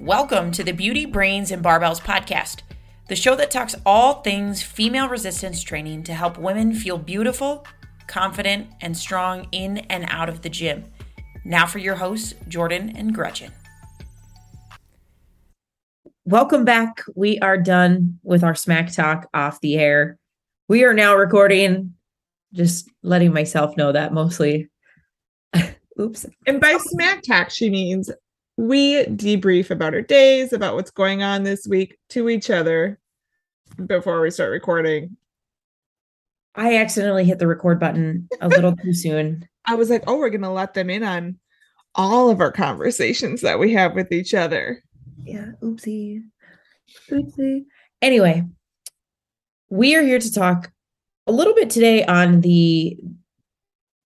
Welcome to the Beauty, Brains, and Barbells podcast, the show that talks all things female resistance training to help women feel beautiful, confident, and strong in and out of the gym. Now for your hosts, Jordan and Gretchen. Welcome back. We are done with our smack talk off the air. We are now recording, just letting myself know that mostly. Oops. And by smack talk, she means we debrief about our days, about what's going on this week to each other before we start recording. I accidentally hit the record button a little too soon. I was like, oh, we're going to let them in on all of our conversations that we have with each other. Yeah, oopsie. Oopsie. Anyway, we are here to talk a little bit today on the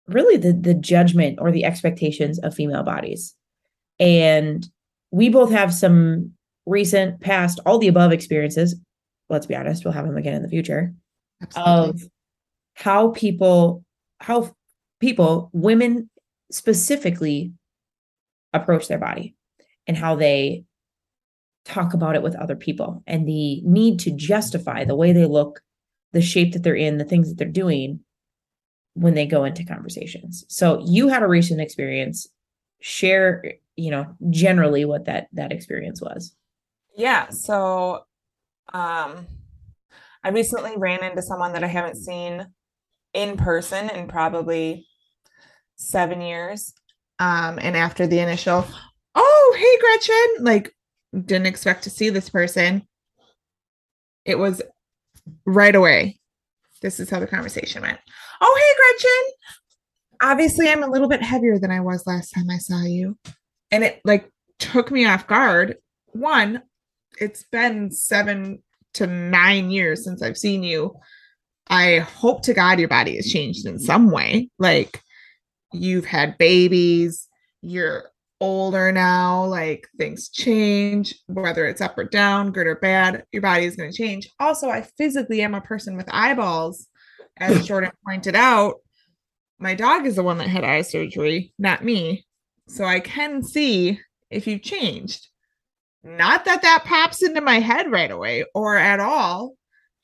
really the the judgment or the expectations of female bodies. And we both have some recent, past, all the above experiences. Let's be honest, we'll have them again in the future Absolutely. of how people, how people, women specifically approach their body and how they talk about it with other people and the need to justify the way they look, the shape that they're in, the things that they're doing when they go into conversations. So you had a recent experience. Share you know generally what that that experience was. Yeah so um i recently ran into someone that i haven't seen in person in probably seven years um and after the initial oh hey gretchen like didn't expect to see this person. It was right away. This is how the conversation went. Oh hey gretchen. Obviously i'm a little bit heavier than i was last time i saw you and it like took me off guard. One, it's been seven to nine years since I've seen you. I hope to God your body has changed in some way. Like you've had babies, you're older now, like things change, whether it's up or down, good or bad, your body is going to change. Also, I physically am a person with eyeballs. As Jordan pointed out, my dog is the one that had eye surgery, not me. So I can see if you've changed. Not that that pops into my head right away or at all.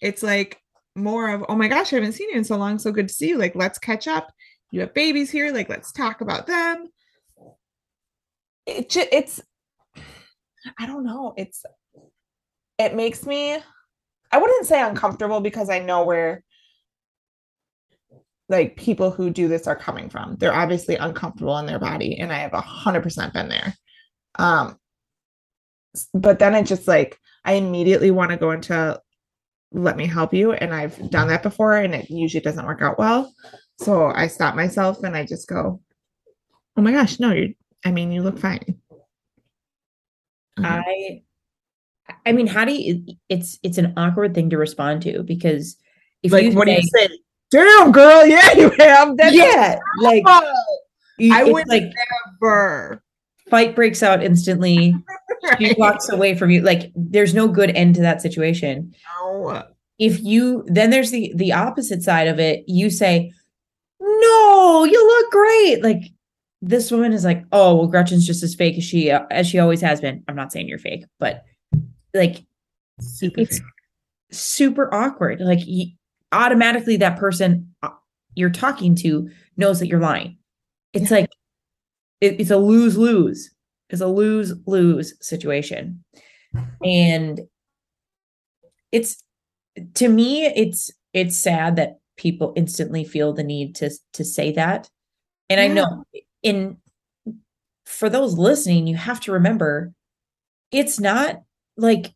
It's like more of, oh my gosh, I haven't seen you in so long. So good to see you. Like, let's catch up. You have babies here. Like, let's talk about them. It, it's, I don't know. It's, it makes me, I wouldn't say uncomfortable because I know where like people who do this are coming from. They're obviously uncomfortable in their body, and I have a hundred percent been there. Um, but then it just like I immediately want to go into let me help you, and I've done that before, and it usually doesn't work out well. So I stop myself and I just go, "Oh my gosh, no, you I mean, you look fine." Mm-hmm. I, I mean, how do you? It's it's an awkward thing to respond to because if like, you what say, do you say? Damn girl, yeah, you have that. Yeah, like I would like never. Fight breaks out instantly. right. She walks away from you. Like there's no good end to that situation. No. If you then there's the the opposite side of it. You say, "No, you look great." Like this woman is like, "Oh, well, Gretchen's just as fake as she as she always has been." I'm not saying you're fake, but like super it's fake. super awkward. Like automatically that person uh, you're talking to knows that you're lying. It's yeah. like it, it's a lose lose. It's a lose lose situation, and it's to me it's it's sad that people instantly feel the need to to say that, and yeah. I know in for those listening, you have to remember it's not like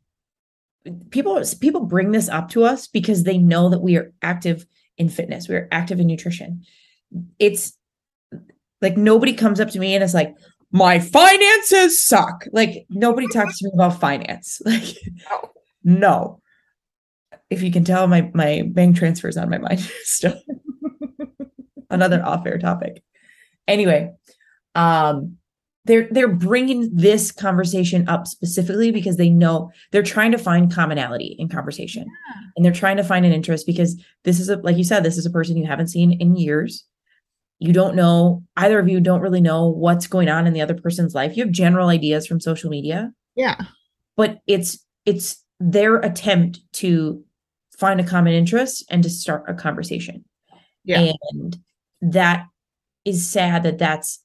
people people bring this up to us because they know that we are active in fitness. We are active in nutrition. It's like nobody comes up to me and it's like my finances suck. Like nobody talks to me about finance. Like no. if you can tell my my bank transfers on my mind still. Another off-air topic. Anyway um they're they're bringing this conversation up specifically because they know they're trying to find commonality in conversation yeah. and they're trying to find an interest because this is a like you said this is a person you haven't seen in years you don't know either of you don't really know what's going on in the other person's life you have general ideas from social media Yeah. But it's it's their attempt to find a common interest and to start a conversation. Yeah. And that is sad that that's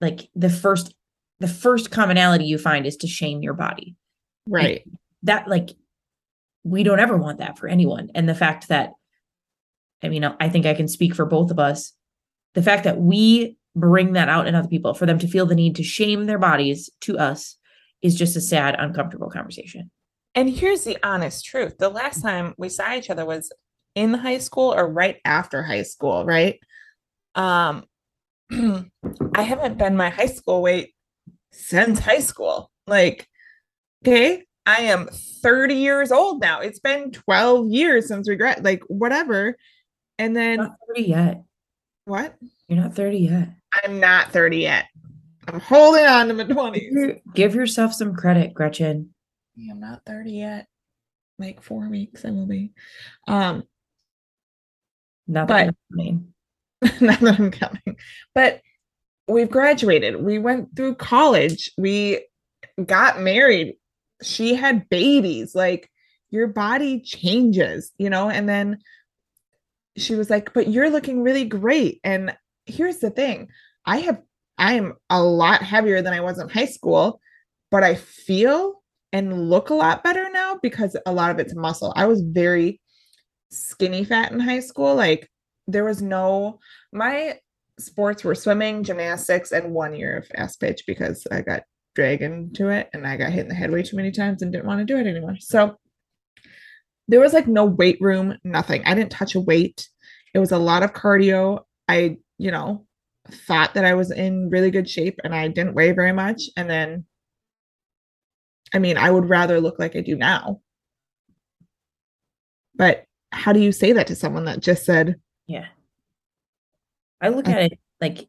like the first the first commonality you find is to shame your body. Right. Like, that like we don't ever want that for anyone. And the fact that I mean, I think I can speak for both of us. The fact that we bring that out in other people for them to feel the need to shame their bodies to us is just a sad, uncomfortable conversation. And here's the honest truth the last time we saw each other was in high school or right after high school, right? Um, I haven't been my high school weight since high school. Like, okay, I am 30 years old now. It's been 12 years since we grad, like whatever. And then not 30 yet. What? You're not 30 yet. I'm not 30 yet. I'm holding on to my 20s. Give yourself some credit, Gretchen. I'm not 30 yet. Like four weeks I will be. Um not but, that Not that I'm coming. But we've graduated. We went through college. We got married. She had babies. Like your body changes, you know, and then she was like, But you're looking really great. And here's the thing I have, I am a lot heavier than I was in high school, but I feel and look a lot better now because a lot of it's muscle. I was very skinny fat in high school. Like there was no, my sports were swimming, gymnastics, and one year of fast pitch because I got dragged into it and I got hit in the head way too many times and didn't want to do it anymore. So there was like no weight room, nothing. I didn't touch a weight. It was a lot of cardio. I, you know, thought that I was in really good shape and I didn't weigh very much. And then, I mean, I would rather look like I do now. But how do you say that to someone that just said, Yeah. I look at it like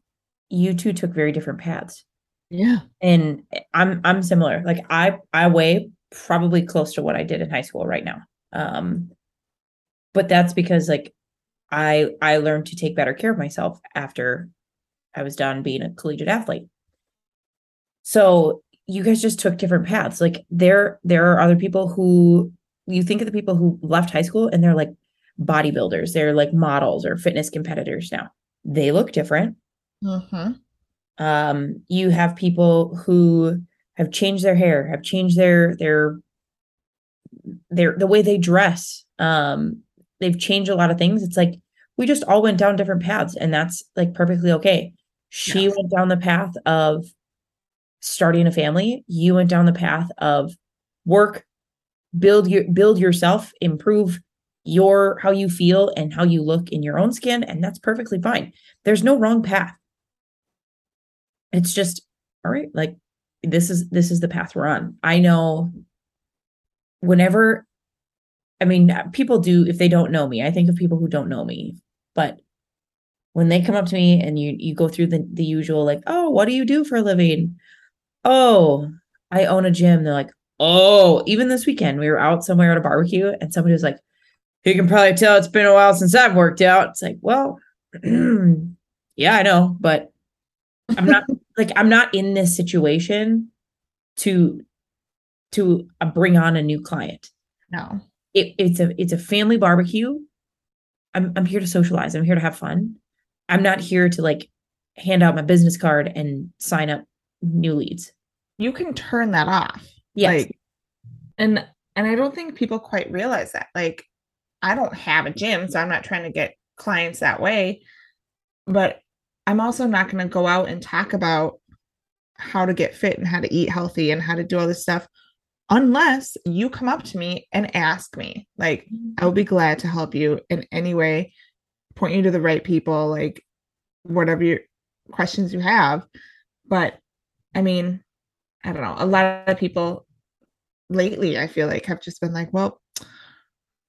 you two took very different paths. Yeah. And I'm I'm similar. Like I I weigh probably close to what I did in high school right now. Um, but that's because like I I learned to take better care of myself after I was done being a collegiate athlete. So you guys just took different paths. Like there there are other people who you think of the people who left high school and they're like bodybuilders, they're like models or fitness competitors now. They look different. Mm-hmm. Um, you have people who have changed their hair, have changed their their their the way they dress um they've changed a lot of things it's like we just all went down different paths and that's like perfectly okay she yes. went down the path of starting a family you went down the path of work build your build yourself improve your how you feel and how you look in your own skin and that's perfectly fine there's no wrong path it's just all right like this is this is the path we're on i know whenever I mean, people do if they don't know me. I think of people who don't know me, but when they come up to me and you you go through the the usual like, "Oh, what do you do for a living?" "Oh, I own a gym." They're like, "Oh, even this weekend we were out somewhere at a barbecue and somebody was like, "You can probably tell it's been a while since I've worked out." It's like, "Well, yeah, I know, but I'm not like I'm not in this situation to to uh, bring on a new client. No. It, it's a it's a family barbecue. I'm I'm here to socialize. I'm here to have fun. I'm not here to like hand out my business card and sign up new leads. You can turn that off. Yes. Like, and and I don't think people quite realize that. Like I don't have a gym, so I'm not trying to get clients that way. But I'm also not going to go out and talk about how to get fit and how to eat healthy and how to do all this stuff unless you come up to me and ask me. Like, I will be glad to help you in any way, point you to the right people, like, whatever your questions you have. But I mean, I don't know. A lot of people lately, I feel like, have just been like, well,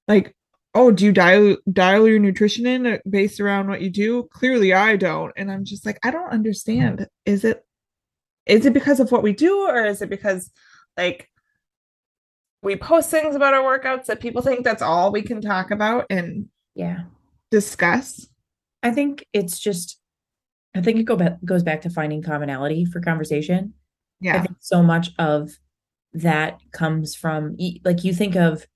like, oh, do you dial dial your nutrition in uh, based around what you do? Clearly, I don't. And I'm just like, I don't understand. Is it is it because of what we do, or is it because like we post things about our workouts that people think that's all we can talk about and yeah discuss i think it's just i think it go back, goes back to finding commonality for conversation yeah i think so much of that comes from like you think of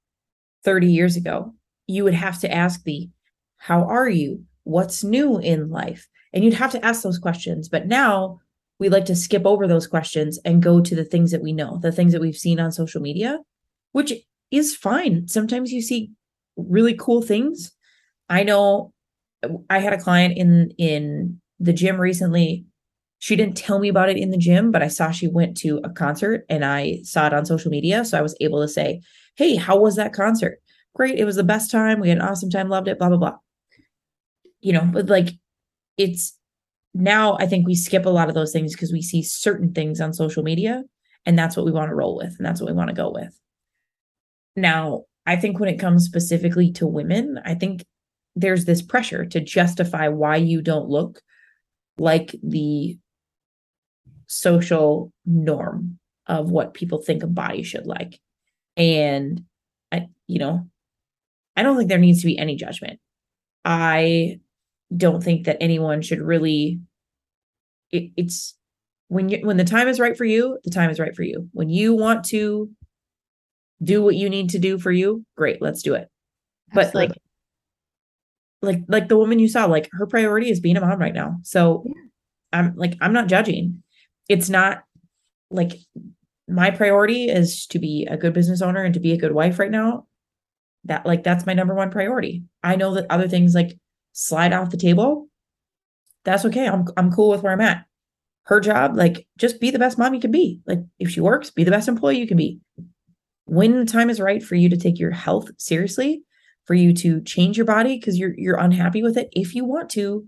30 years ago you would have to ask the how are you? What's new in life? And you'd have to ask those questions. But now we like to skip over those questions and go to the things that we know the things that we've seen on social media which is fine. Sometimes you see really cool things. I know i had a client in in the gym recently. She didn't tell me about it in the gym, but I saw she went to a concert and I saw it on social media. So I was able to say, Hey, how was that concert? Great. It was the best time. We had an awesome time, loved it, blah, blah, blah. You know, but like it's now I think we skip a lot of those things because we see certain things on social media and that's what we want to roll with and that's what we want to go with. Now, I think when it comes specifically to women, I think there's this pressure to justify why you don't look like the social norm of what people think a body should like. And I, you know, I don't think there needs to be any judgment. I don't think that anyone should really it, it's when you when the time is right for you, the time is right for you. When you want to do what you need to do for you, great, let's do it. But like like like the woman you saw, like her priority is being a mom right now. So yeah. I'm like I'm not judging it's not like my priority is to be a good business owner and to be a good wife right now that like that's my number one priority. I know that other things like slide off the table. That's okay. I'm i'm cool with where i'm at. Her job like just be the best mom you can be. Like if she works be the best employee you can be. When the time is right for you to take your health seriously for you to change your body because you're you're unhappy with it if you want to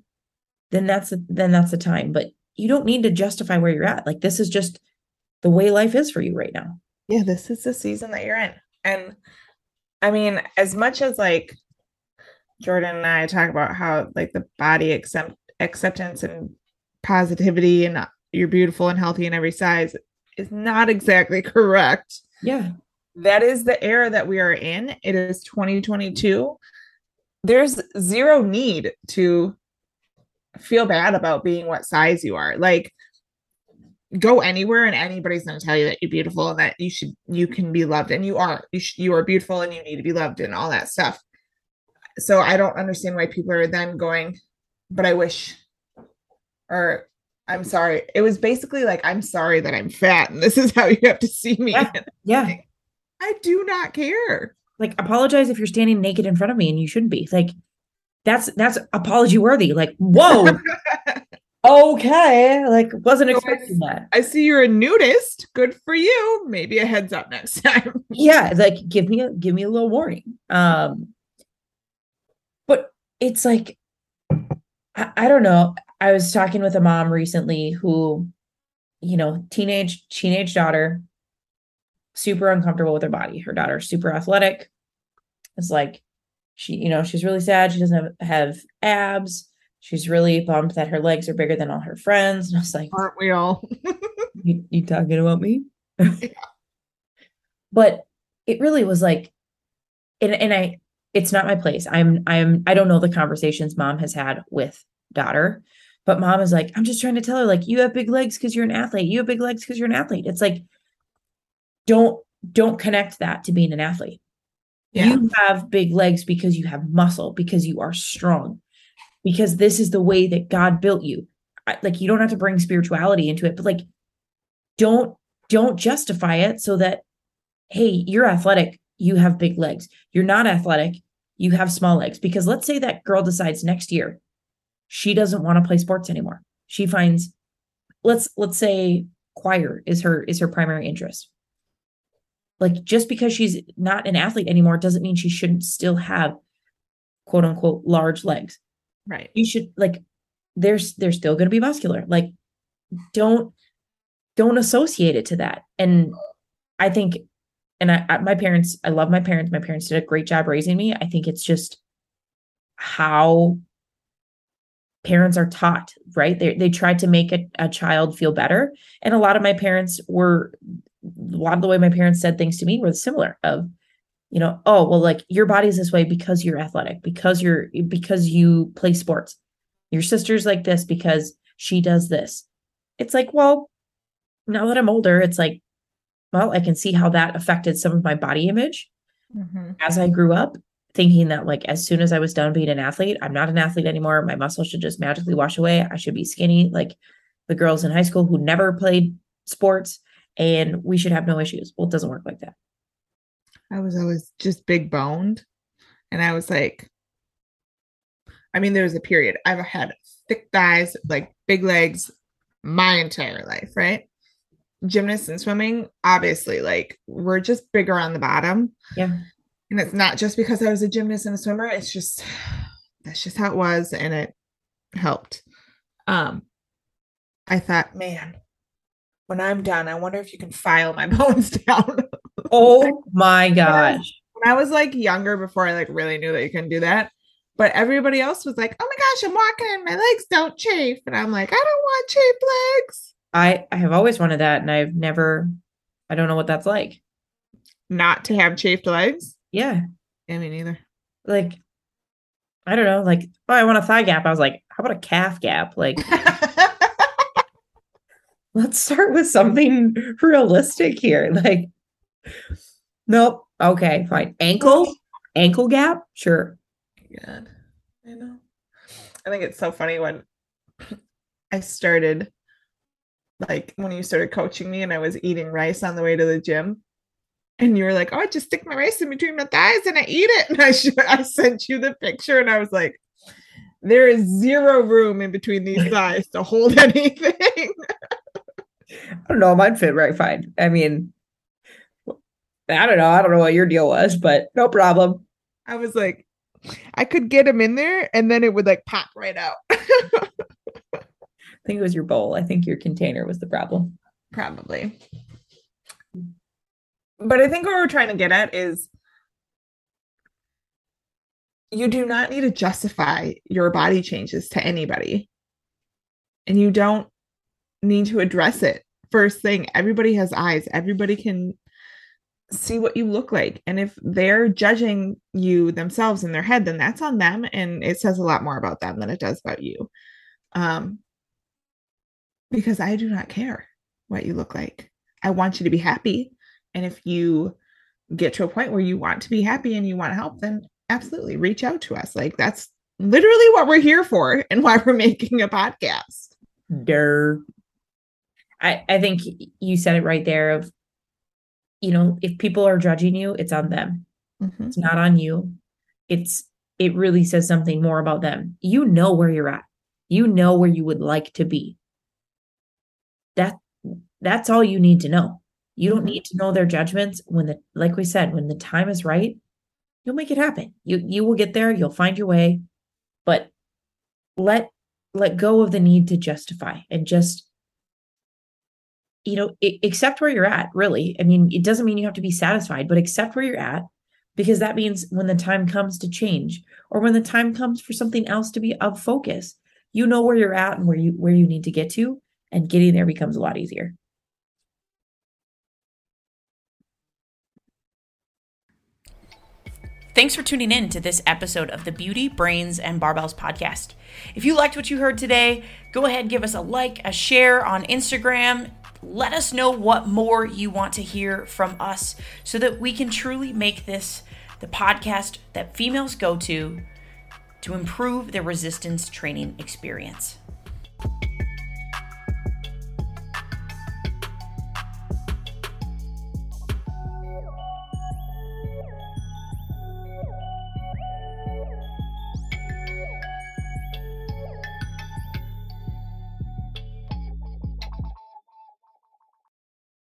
then that's then that's the time. But you don't need to justify where you're at. Like this is just the way life is for you right now. Yeah, this is the season that you're in. And I mean, as much as like Jordan and I talk about how like the body accept acceptance and positivity and you're beautiful and healthy in every size is not exactly correct. Yeah. That is the era that we are in. It is 2022. There's zero need to feel bad about being what size you are. Like go anywhere and anybody's going to tell you that you're beautiful and that you should you can be loved and you are you, sh- you are beautiful and you need to be loved and all that stuff. So I don't understand why people are then going but I wish or I'm sorry. It was basically like I'm sorry that I'm fat and this is how you have to see me. Yeah. yeah. I do not care. Like apologize if you're standing naked in front of me and you shouldn't be. Like that's that's apology worthy. Like, whoa. okay. Like wasn't expecting that. I see you're a nudist. Good for you. Maybe a heads up next time. yeah, like give me a give me a little warning. Um but it's like I, I don't know. I was talking with a mom recently who, you know, teenage teenage daughter, super uncomfortable with her body. Her daughter's super athletic. It's like she you know she's really sad she doesn't have, have abs she's really bummed that her legs are bigger than all her friends. And i was like aren't we all? You, you talking about me? Yeah. but it really was like and and i it's not my place. I'm i'm i don't know the conversations mom has had with daughter but mom is like i'm just trying to tell her like you have big legs because you're an athlete. You have big legs because you're an athlete. It's like don't don't connect that to being an athlete. Yeah. You have big legs because you have muscle, because you are strong, because this is the way that God built you. Like you don't have to bring spirituality into it, but like don't don't justify it so that hey, you're athletic, you have big legs. You're not athletic, you have small legs. Because let's say that girl decides next year she doesn't want to play sports anymore. She finds let's let's say choir is her is her primary interest like just because she's not an athlete anymore doesn't mean she shouldn't still have quote unquote large legs. Right. You should like there's they're still going to be muscular. Like don't don't associate it to that. And I think and I, I my parents I love my parents. My parents did a great job raising me. I think it's just how parents are taught right they, they tried to make a, a child feel better and a lot of my parents were a lot of the way my parents said things to me were similar of you know oh well like your body's this way because you're athletic because you're because you play sports your sister's like this because she does this it's like well now that i'm older it's like well, I can see how that affected some of my body image Mhm. as I grew up, thinking that like as soon as I was done being an athlete, I'm not an athlete anymore. My muscles should just magically wash away. I should be skinny like the girls in high school who never played sports and we should have no issues. Well, it doesn't work like that. I was always just big boned. And I was like, I mean, there was a period I've had thick thighs, like big legs my entire life, right? Gymnasts and swimming, obviously, like we're just bigger on the bottom. Yeah. And it's not just because I was a gymnast and a swimmer, it's just that's just how it was and it helped. Um I thought, man, when I'm done, I wonder if you can file my bones down. Oh my gosh. when I was like younger before I like really knew that you couldn't do that. But everybody else was like, "Oh my gosh, I'm walking and my legs don't chafe," and I'm like, "I don't want chafe legs." I I have always wanted that and I've never I don't know what that's like. Not to have chafed legs. Yeah. Yeah, me neither. Like I don't know, like oh, I want a thigh gap. I was like, how about a calf gap? Like let's start with something realistic here. Like nope. Okay, fine. Ankle? Ankle gap? Sure. God, I know. I think it's so funny when I started, like when you started coaching me, and I was eating rice on the way to the gym, and you were like, "Oh, I just stick my rice in between my thighs and I eat it." And I sh- I sent you the picture, and I was like, "There is zero room in between these thighs to hold anything." I don't know, mine fit right fine. I mean I don't know. I don't know what your deal was, but no problem. I was like, I could get them in there, and then it would like pop right out. I think it was your bowl. I think your container was the problem. Probably. But I think what we're trying to get at is you do not need to justify your body changes to anybody. And you don't need to address it first thing. Everybody has eyes, everybody can see what you look like. And if they're judging you themselves in their head, then that's on them. And it says a lot more about them than it does about you. Um, because I do not care what you look like. I want you to be happy. And if you get to a point where you want to be happy and you want help, then absolutely reach out to us. Like that's literally what we're here for and why we're making a podcast. Durr. I, I think you said it right there of, you know, if people are judging you, it's on them. Mhm. It's not on you. It's it really says something more about them. You know where you're at. You know where you would like to be. That that's all you need to know. You don't Mhm. need to know their judgments when the like we said, when the time is right, you'll make it happen. You you will get there, you'll find your way. But let let go of the need to justify and just you know, accept where you're at, really. I mean, it doesn't mean you have to be satisfied, but accept where you're at because that means when the time comes to change or when the time comes for something else to be of focus, you know where you're at and where you where you need to get to and getting there becomes a lot easier. Thanks for tuning in to this episode of the Beauty, Brains, and Barbells podcast. If you liked what you heard today, go ahead give us a like, a share on Instagram. Let us know what more you want to hear from us so that we can truly make this the podcast that females go to to improve their resistance training experience.